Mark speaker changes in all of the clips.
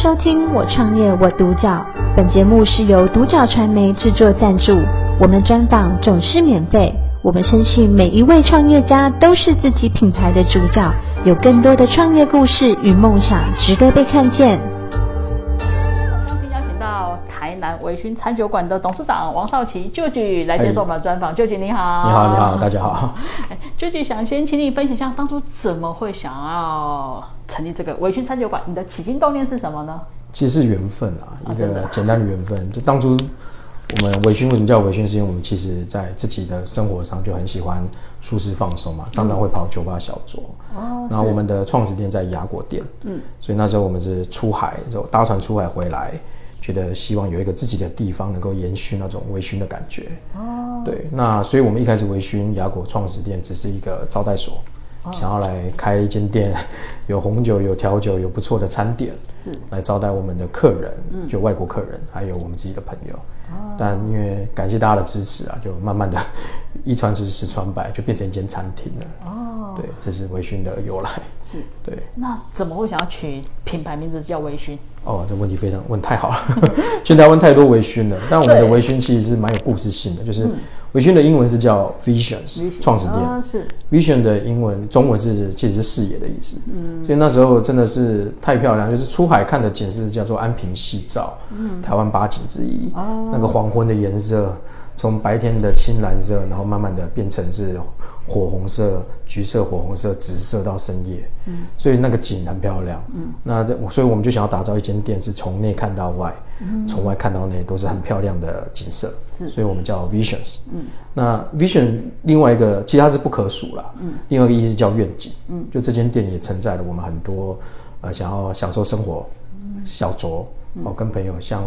Speaker 1: 收听我创业我独角，本节目是由独角传媒制作赞助，我们专访总是免费。我们深信每一位创业家都是自己品牌的主角，有更多的创业故事与梦想值得被看见。
Speaker 2: 高兴邀请到台南维勋餐酒馆的董事长王绍麒 George 来接受我们的专访。George 你好，
Speaker 3: 你好，你好，大家好。
Speaker 2: 哎，George 想先请你分享一下当初怎么会想要成立这个微醺餐酒馆？你的起心动念是什么呢？
Speaker 3: 其实是缘分啊，一个简单的缘分。就当初我们微醺为什么叫微醺？是因为我们其实在自己的生活上就很喜欢舒适放松嘛，常常会跑酒吧小酌。哦。然后我们的创始店在雅果店。嗯。所以那时候我们是出海，就搭船出海回来，觉得希望有一个自己的地方能够延续那种微醺的感觉。哦。对，那所以我们一开始微醺雅果创始店只是一个招待所。想要来开一间店，有红酒、有调酒、有不错的餐点，是来招待我们的客人，嗯，就外国客人，还有我们自己的朋友。哦。但因为感谢大家的支持啊，就慢慢的，一传十，十传百，就变成一间餐厅了。哦。对，这是微醺的由来。是。对。那
Speaker 2: 怎么会想要取品牌名字叫微醺？
Speaker 3: 哦，这问题非常问太好了。现在台湾太多微醺了，但我们的微醺其实是蛮有故事性的，就是。微醺的英文是叫 Visions，创始店。啊、是。Vision 的英文、中文是其实是视野的意思。嗯。所以那时候真的是太漂亮，就是出海看的景色叫做安平夕照，嗯，台湾八景之一。哦。那个黄昏的颜色，从白天的青蓝色，然后慢慢的变成是火红色、橘色、火红色、紫色到深夜。嗯。所以那个景很漂亮。嗯。那这，所以我们就想要打造一间店，是从内看到外，嗯，从外看到内都是很漂亮的景色。是。所以我们叫 Visions。嗯。那 Vision 另外一个其实它是不可数啦，嗯，另外一个意思叫愿景，嗯，就这间店也承载了我们很多呃想要享受生活，嗯、小酌，哦跟朋友相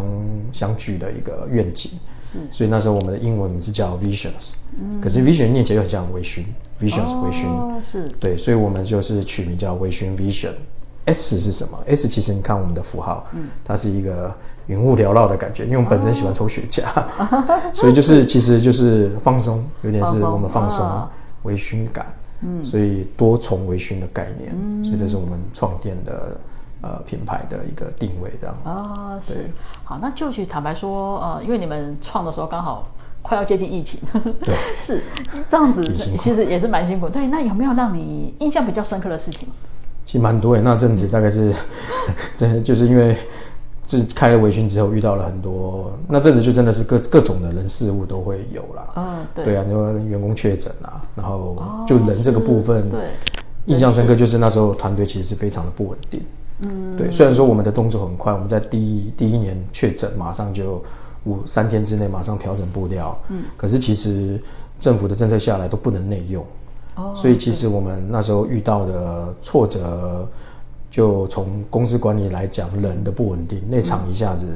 Speaker 3: 相聚的一个愿景，是，所以那时候我们的英文名字叫 Visions，嗯，可是 Vision 念起来又很像微醺，Visions 微醺，哦，是，对，所以我们就是取名叫微醺 Vision。S 是什么？S 其实你看我们的符号，嗯，它是一个云雾缭绕的感觉，因为我们本身喜欢抽雪茄，哦、所以就是其实就是放松，有点是我们放松微醺感，嗯，所以多重微醺的概念，嗯，所以这是我们创店的呃品牌的一个定位这样。
Speaker 2: 哦，是。好，那就去坦白说，呃，因为你们创的时候刚好快要接近疫情，对，是这样子，其实也是蛮辛苦。对，那有没有让你印象比较深刻的事情？
Speaker 3: 其实蛮多诶，那阵子大概是，真的就是因为，这开了微醺之后遇到了很多，那阵子就真的是各各种的人事物都会有啦。嗯，对。对啊，你说员工确诊啊，然后就人这个部分，对，印象深刻就是那时候团队其实是非常的不稳定。嗯。对，虽然说我们的动作很快，我们在第一第一年确诊，马上就五三天之内马上调整步调。嗯。可是其实政府的政策下来都不能内用。哦，所以其实我们那时候遇到的挫折，就从公司管理来讲，人的不稳定，内场一下子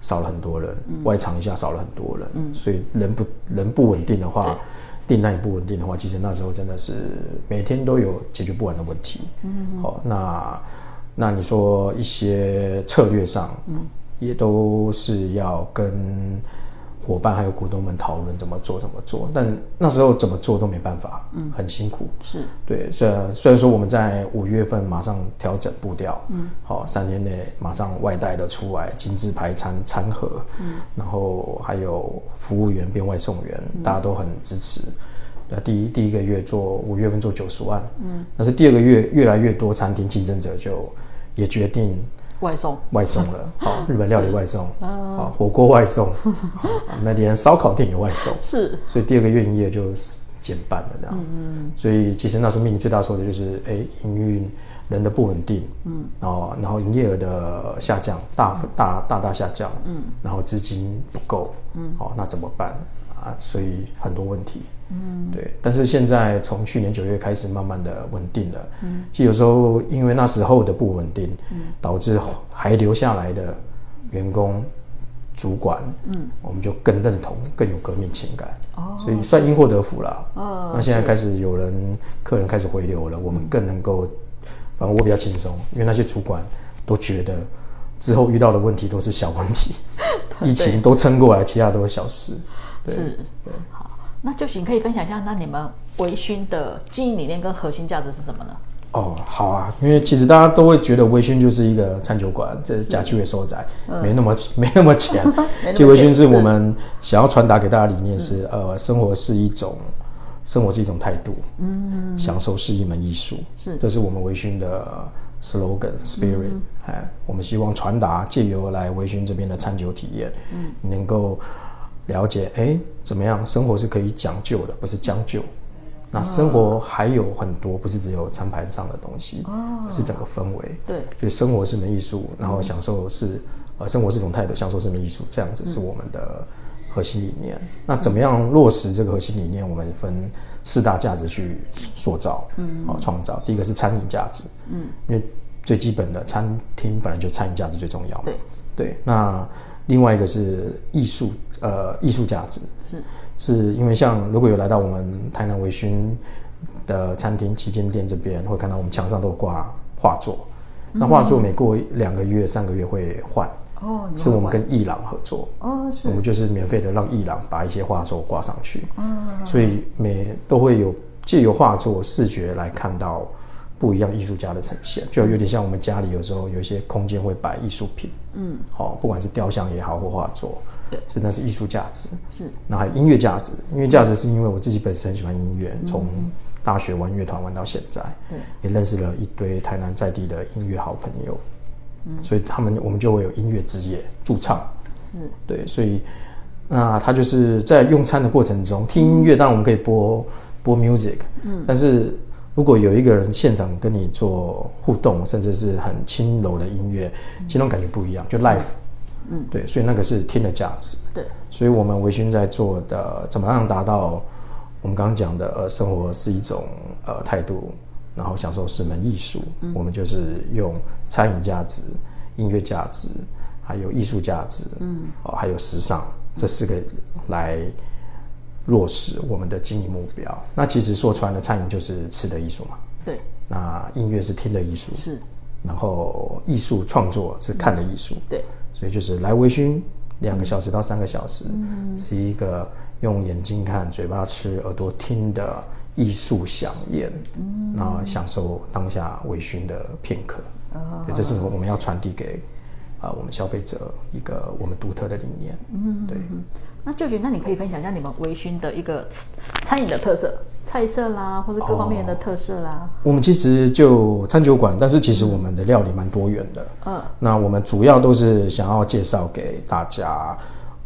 Speaker 3: 少了很多人，嗯、外场一下少了很多人，嗯、所以人不人不稳定的话，订单也不稳定的话，其实那时候真的是每天都有解决不完的问题。嗯，好，那那你说一些策略上，嗯，也都是要跟。伙伴还有股东们讨论怎么做怎么做，但那时候怎么做都没办法，嗯，很辛苦，是。对，虽然虽然说我们在五月份马上调整步调，嗯，好，三天内马上外带的出来，精致排餐餐盒，嗯，然后还有服务员变外送员，嗯、大家都很支持。那第一第一个月做五月份做九十万，嗯，但是第二个月越来越多餐厅竞争者就也决定。
Speaker 2: 外送。
Speaker 3: 外送了，好，日本料理外送，好，火锅外送，那连烧烤店也外送，是，所以第二个月营业就减半了这样，嗯，所以其实那时候面临最大错的就是，哎，营运人的不稳定，嗯，然后然后营业额的下降，大大大大下降，嗯，然后资金不够，嗯，好，那怎么办？啊，所以很多问题，嗯，对，但是现在从去年九月开始慢慢的稳定了，嗯，其实有时候因为那时候的不稳定，嗯，导致还留下来的员工、主管，嗯，我们就更认同，更有革命情感，哦，所以算因祸得福了，哦，那现在开始有人客人开始回流了，我们更能够，反正我比较轻松，因为那些主管都觉得之后遇到的问题都是小问题，疫情都撑过来，其他都是小事。对是，对，
Speaker 2: 好，那就请可以分享一下，那你们微醺的经营理念跟核心价值是什么呢？
Speaker 3: 哦，好啊，因为其实大家都会觉得微醺就是一个餐酒馆，这是假期会收窄，没那么 没那么浅。其实微醺是我们想要传达给大家理念是，呃，生活是一种，生活是一种态度，嗯，享受是一门艺术，是，这是我们微醺的 slogan spirit，哎，我们希望传达借由来微醺这边的餐酒体验，嗯，能够了解，哎，怎么样，生活是可以讲究的，不是将就。那生活还有很多，不是只有餐盘上的东西，而是整个氛围。对，就生活是门艺术，然后享受是呃，生活是一种态度，享受是门艺术，这样子是我们的核心理念。那怎么样落实这个核心理念？我们分四大价值去塑造，嗯，好创造。第一个是餐饮价值，嗯，因为最基本的餐厅本来就餐饮价值最重要嘛。对，对。那另外一个是艺术，呃，艺术价值是。是因为像如果有来到我们台南微醺的餐厅旗舰店这边，会看到我们墙上都挂画作，那画作每过两个月、三个月会换。哦，是我们跟艺朗合作。哦，是。我们就是免费的让艺朗把一些画作挂上去。嗯。所以每都会有借由画作视觉来看到不一样艺术家的呈现，就有点像我们家里有时候有一些空间会摆艺术品。嗯。好，不管是雕像也好或画作。对所以那是艺术价值，是。那还有音乐价值，音乐价值是因为我自己本身很喜欢音乐，从大学玩乐团玩到现在，对，也认识了一堆台南在地的音乐好朋友，嗯，所以他们我们就会有音乐之夜驻唱，嗯，对，所以那他就是在用餐的过程中听音乐，当然我们可以播播 music，嗯，但是如果有一个人现场跟你做互动，甚至是很轻柔的音乐，其实那种感觉不一样，就 live。嗯，对，所以那个是听的价值。对，所以我们微醺在做的，怎么样达到我们刚刚讲的，呃，生活是一种呃态度，然后享受是门艺术。嗯，我们就是用餐饮价值、音乐价值，还有艺术价值，嗯，哦，还有时尚这四个来落实我们的经营目标。那其实说穿了，餐饮就是吃的艺术嘛。对。那音乐是听的艺术。是。然后艺术创作是看的艺术。对。所以就是来微醺两个小时到三个小时，嗯、是一个用眼睛看、嘴巴吃、耳朵听的艺术飨宴，嗯，然后享受当下微醺的片刻。哦，这是我们要传递给啊、呃、我们消费者一个我们独特的理念。嗯，对。
Speaker 2: 那舅舅那你可以分享一下你们微醺的一个 餐饮的特色。菜色啦，或者各方面的特色啦。哦、
Speaker 3: 我们其实就餐酒馆，但是其实我们的料理蛮多元的。嗯。那我们主要都是想要介绍给大家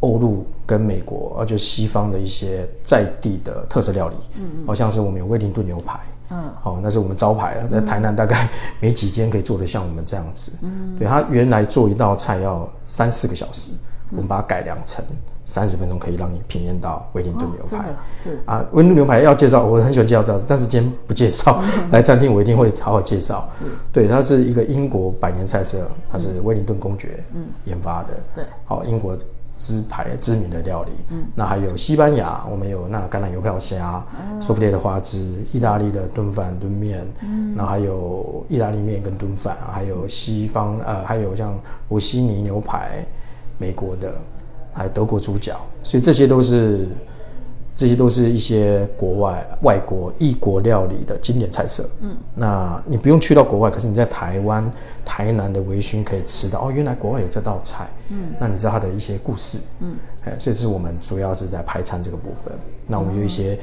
Speaker 3: 欧陆跟美国，就西方的一些在地的特色料理。嗯嗯。好像是我们有威灵顿牛排。嗯。哦，那是我们招牌了，在台南大概 没几间可以做得像我们这样子。嗯。对，它原来做一道菜要三四个小时。我们把它改良成三十分钟可以让你品验到威灵顿牛排。哦、是啊，威灵顿牛排要介绍，我很喜欢介绍，但是今天不介绍。嗯、来餐厅我一定会好好介绍。嗯、对，它是一个英国百年菜色，它是威灵顿公爵研发的。对、嗯，好，英国知牌知名的料理。嗯，那还有西班牙，我们有那橄榄油票虾、索菲列的花枝，意大利的炖饭炖面，嗯，那还有意大利面跟炖饭，还有西方呃，还有像罗西尼牛排。美国的，还有德国主角，所以这些都是，这些都是一些国外、外国异国料理的经典菜色。嗯，那你不用去到国外，可是你在台湾、台南的微醺可以吃到哦，原来国外有这道菜。嗯，那你知道它的一些故事。嗯，哎，所以这是我们主要是在排餐这个部分。那我们有一些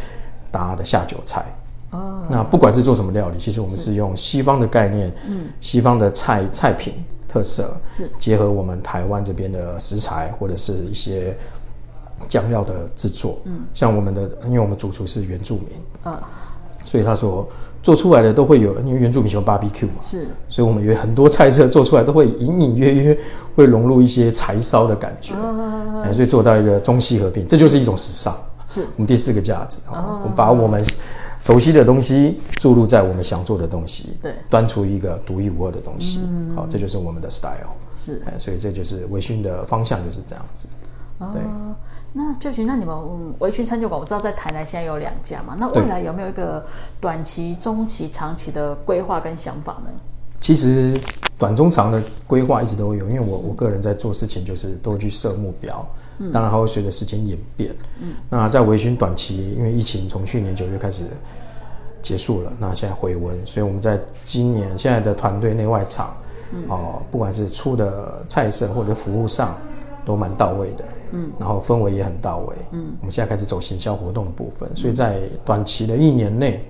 Speaker 3: 搭的下酒菜。哦。那不管是做什么料理，其实我们是用西方的概念，嗯，西方的菜菜品。特色是。结合我们台湾这边的食材或者是一些酱料的制作，嗯，像我们的，因为我们主厨是原住民，啊，所以他说做出来的都会有，因为原住民喜欢 barbecue 嘛，是，所以我们有很多菜色做出来都会隐隐约约会融入一些柴烧的感觉，嗯，所以做到一个中西合并，这就是一种时尚，是。我们第四个价值啊，我们把我们。熟悉的东西注入在我们想做的东西，对，端出一个独一无二的东西，嗯，好，这就是我们的 style，是，哎，所以这就是微醺的方向就是这样子，对。哦，那就群，那你们维醺餐酒馆，我知道在台南现在有两家嘛，那未来有没有一个短期、中期、长期的规划跟想法呢？其实短中长的规划一直都有，因为我我个人在做事情就是都去设目标。嗯，当然还会随着时间演变。嗯，那在微醺短期，因为疫情从去年九月开始结束了，那现在回温，所以我们在今年现在的团队内外场，嗯、哦，不管是出的菜色或者服务上，都蛮到位的，嗯，然后氛围也很到位，嗯，我们现在开始走行销活动的部分，所以在短期的一年内，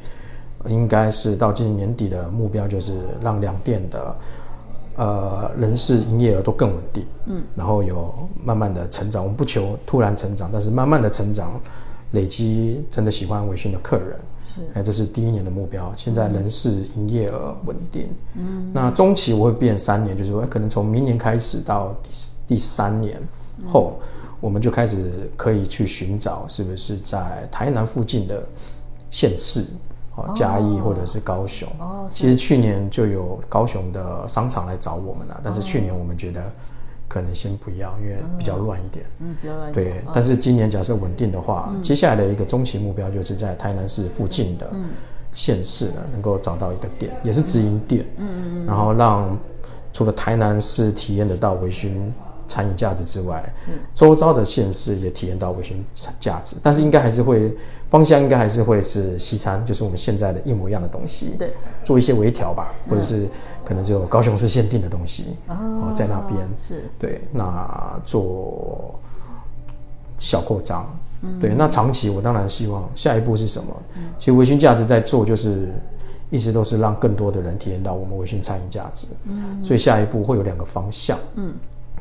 Speaker 3: 应该是到今年年底的目标就是让两店的，呃，人事营业额都更稳定，嗯，然后有慢慢的成长，我们不求突然成长，但是慢慢的成长，累积真的喜欢微醺的客人。哎，这是第一年的目标。现在人事营业额稳定。嗯。那中期我会变三年，就是说可能从明年开始到第第三年后，嗯、我们就开始可以去寻找是不是在台南附近的县市，哦，嘉义或者是高雄。哦。其实去年就有高雄的商场来找我们了，但是去年我们觉得。可能先不要，因为比较乱一点。嗯，比较乱。对，但是今年假设稳定的话，嗯、接下来的一个中期目标就是在台南市附近的县市呢，能够找到一个店，也是直营店。嗯嗯嗯。然后让除了台南市体验得到微醺餐饮价值之外，嗯，周遭的县市也体验到微醺价值，但是应该还是会方向应该还是会是西餐，就是我们现在的一模一样的东西。对。做一些微调吧，或者是可能只有高雄市限定的东西哦，在那边是。对，那做小扩张。嗯。对，那长期我当然希望下一步是什么？嗯。其实微醺价值在做就是一直都是让更多的人体验到我们微醺餐饮价值。嗯。所以下一步会有两个方向。嗯。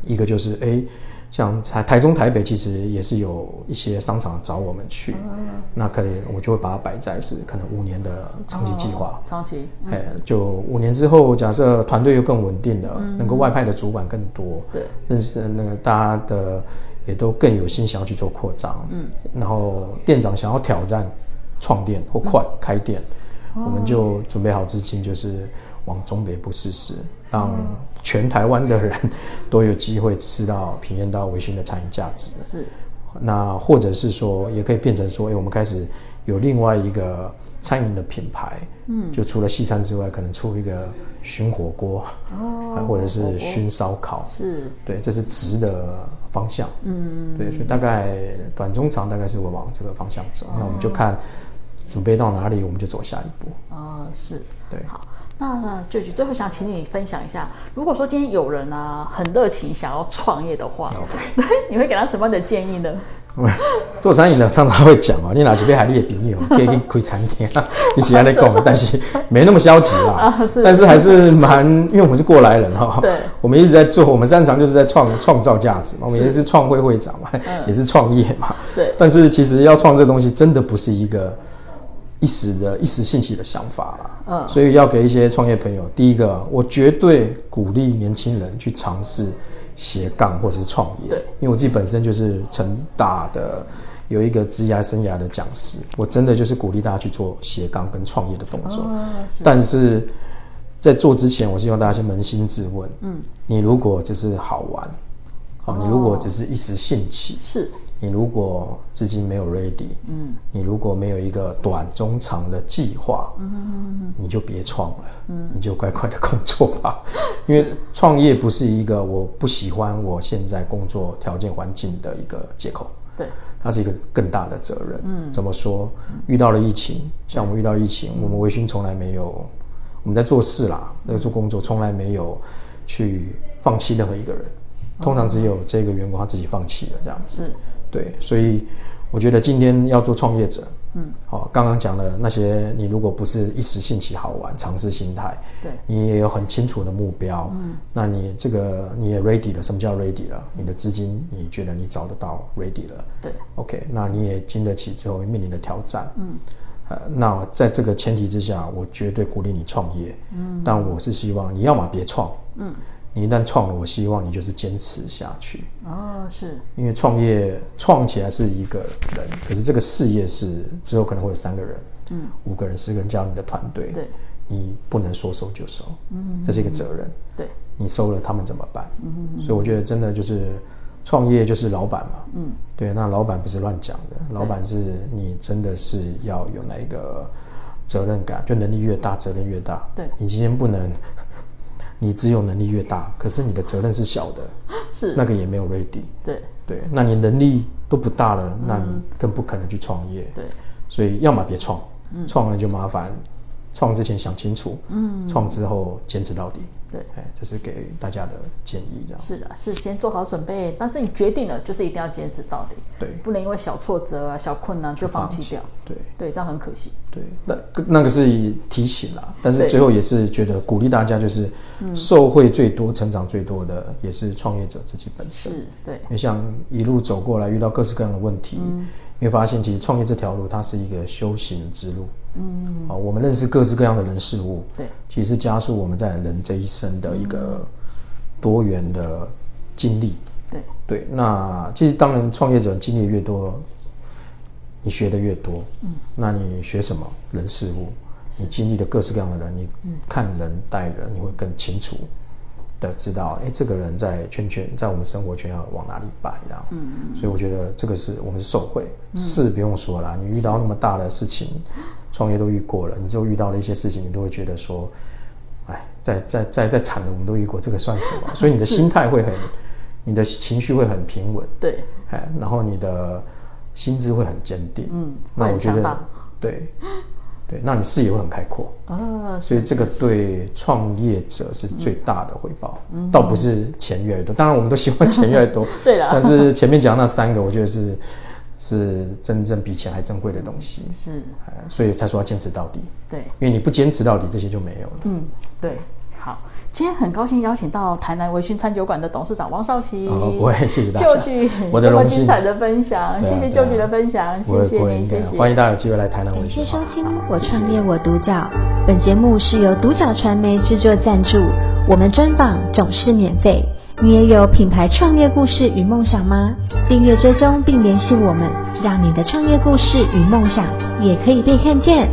Speaker 3: 一个就是哎，像台台中、台北其实也是有一些商场找我们去，嗯、那可能我就会把它摆在是可能五年的长期计划。哦、长期，哎、嗯，就五年之后，假设团队又更稳定了，嗯、能够外派的主管更多，对，认识那个大家的也都更有心想要去做扩张，嗯，然后店长想要挑战创店或快开店，嗯、我们就准备好资金，就是。往中北部试试，让全台湾的人都有机会吃到、体验到微醺的餐饮价值。是。那或者是说，也可以变成说，哎，我们开始有另外一个餐饮的品牌。嗯。就除了西餐之外，可能出一个熏火锅。哦。或者是熏烧烤。是。对，这是直的方向。嗯。对，所以大概短中长大概是会往这个方向走。那我们就看准备到哪里，我们就走下一步。
Speaker 2: 哦，是。对。好。那就最后想请你分享一下，如果说今天有人啊很热情想要创业的话. 你会给他什么样的建议呢？
Speaker 3: 做餐饮的常常会讲哦，你哪几杯海蛎的朋友可以去开餐厅，你喜欢来讲，但是没那么消极啦。啊、是但是还是蛮，因为我们是过来人哈。对。我们一直在做，我们擅长就是在创创造价值嘛。我们也是创会会长嘛，是也是创业嘛。对。但是其实要创这个东西，真的不是一个。一时的一时兴起的想法啦，嗯，所以要给一些创业朋友，第一个，我绝对鼓励年轻人去尝试斜杠或者是创业，对，因为我自己本身就是成大的有一个职涯生涯的讲师，我真的就是鼓励大家去做斜杠跟创业的动作，哦、是，但是在做之前，我希望大家先扪心自问，嗯，你如果只是好玩，哦，你如果只是一时兴起，是。你如果资金没有 ready，嗯，你如果没有一个短中长的计划，嗯哼哼哼，你就别创了，嗯，你就乖乖的工作吧，因为创业不是一个我不喜欢我现在工作条件环境的一个借口，对，它是一个更大的责任，嗯，怎么说？遇到了疫情，像我们遇到疫情，嗯、我们微醺从来没有，我们在做事啦，在做工作，从来没有去放弃任何一个人，通常只有这个员工他自己放弃了这样子，是。对，所以我觉得今天要做创业者，嗯，好，刚刚讲的那些，你如果不是一时兴起好玩，尝试心态，对，你也有很清楚的目标，嗯，那你这个你也 ready 了，什么叫 ready 了？你的资金你觉得你找得到 ready 了？对，OK，那你也经得起之后面临的挑战，嗯，呃，那在这个前提之下，我绝对鼓励你创业，嗯，但我是希望你要么别创，嗯。你一旦创了，我希望你就是坚持下去。哦，是。因为创业创起来是一个人，可是这个事业是之后可能会有三个人、嗯，五个人、十个人加入你的团队。对。你不能说收就收，嗯，这是一个责任。对。你收了他们怎么办？嗯。所以我觉得真的就是创业就是老板嘛。嗯。对，那老板不是乱讲的，老板是你真的是要有那个责任感，就能力越大，责任越大。对。你今天不能。你只有能力越大，可是你的责任是小的，是那个也没有 ready。对对，那你能力都不大了，那你更不可能去创业。对，所以要么别创，嗯，创了就麻烦。创之前想清楚，嗯，创之后坚持到底，
Speaker 2: 对，
Speaker 3: 哎，这是给大家的建议，这样。
Speaker 2: 是的，是先做好准备，但是你决定了，就是一定要坚持到底，
Speaker 3: 对，
Speaker 2: 不能因为小挫折啊、小困难就放弃掉，
Speaker 3: 对，
Speaker 2: 对，这样很可惜，
Speaker 3: 对，那那个是提醒啦，但是最后也是觉得鼓励大家，就是受惠最多、成长最多的也是创业者自己本身，
Speaker 2: 是，对，
Speaker 3: 因为像一路走过来，遇到各式各样的问题。你会发现，其实创业这条路，它是一个修行之路。嗯，啊，我们认识各式各样的人事物，
Speaker 2: 对，
Speaker 3: 其实是加速我们在人这一生的一个多元的经历。
Speaker 2: 对，
Speaker 3: 对，那其实当然，创业者经历越多，你学的越多。嗯，那你学什么人事物，你经历的各式各样的人，你看人待人，你会更清楚。的知道，哎，这个人在圈圈，在我们生活圈要往哪里摆，这样。嗯嗯。所以我觉得这个是我们是受惠，是不用说了。你遇到那么大的事情，创业都遇过了，你之后遇到了一些事情，你都会觉得说，哎，再再再再惨的我们都遇过，这个算什么？所以你的心态会很，你的情绪会很平稳。
Speaker 2: 对。
Speaker 3: 哎，然后你的心智会很坚定。
Speaker 2: 嗯。
Speaker 3: 那我觉得，对。对，那你视野会很开阔
Speaker 2: 啊，
Speaker 3: 所以这个对创业者是最大的回报，嗯，倒不是钱越来越多，当然我们都希望钱越来越多，
Speaker 2: 对啦，
Speaker 3: 但是前面讲那三个，我觉得是是真正比钱还珍贵的东西，
Speaker 2: 是，
Speaker 3: 所以才说要坚持到底，
Speaker 2: 对，
Speaker 3: 因为你不坚持到底，这些就没有了，
Speaker 2: 嗯，对。好，今天很高兴邀请到台南微醺餐酒馆的董事长王少奇。
Speaker 3: 好，不会，谢谢大家。
Speaker 2: 就据
Speaker 3: 我的荣幸，这么
Speaker 2: 精彩的分享，谢谢就据的分享，谢谢您，谢谢。
Speaker 3: 欢迎大家有机会来台南微醺。
Speaker 1: 感谢收听《我创业我独角》，本节目是由独角传媒制作赞助，我们专访总是免费。你也有品牌创业故事与梦想吗？订阅追踪并联系我们，让你的创业故事与梦想也可以被看见。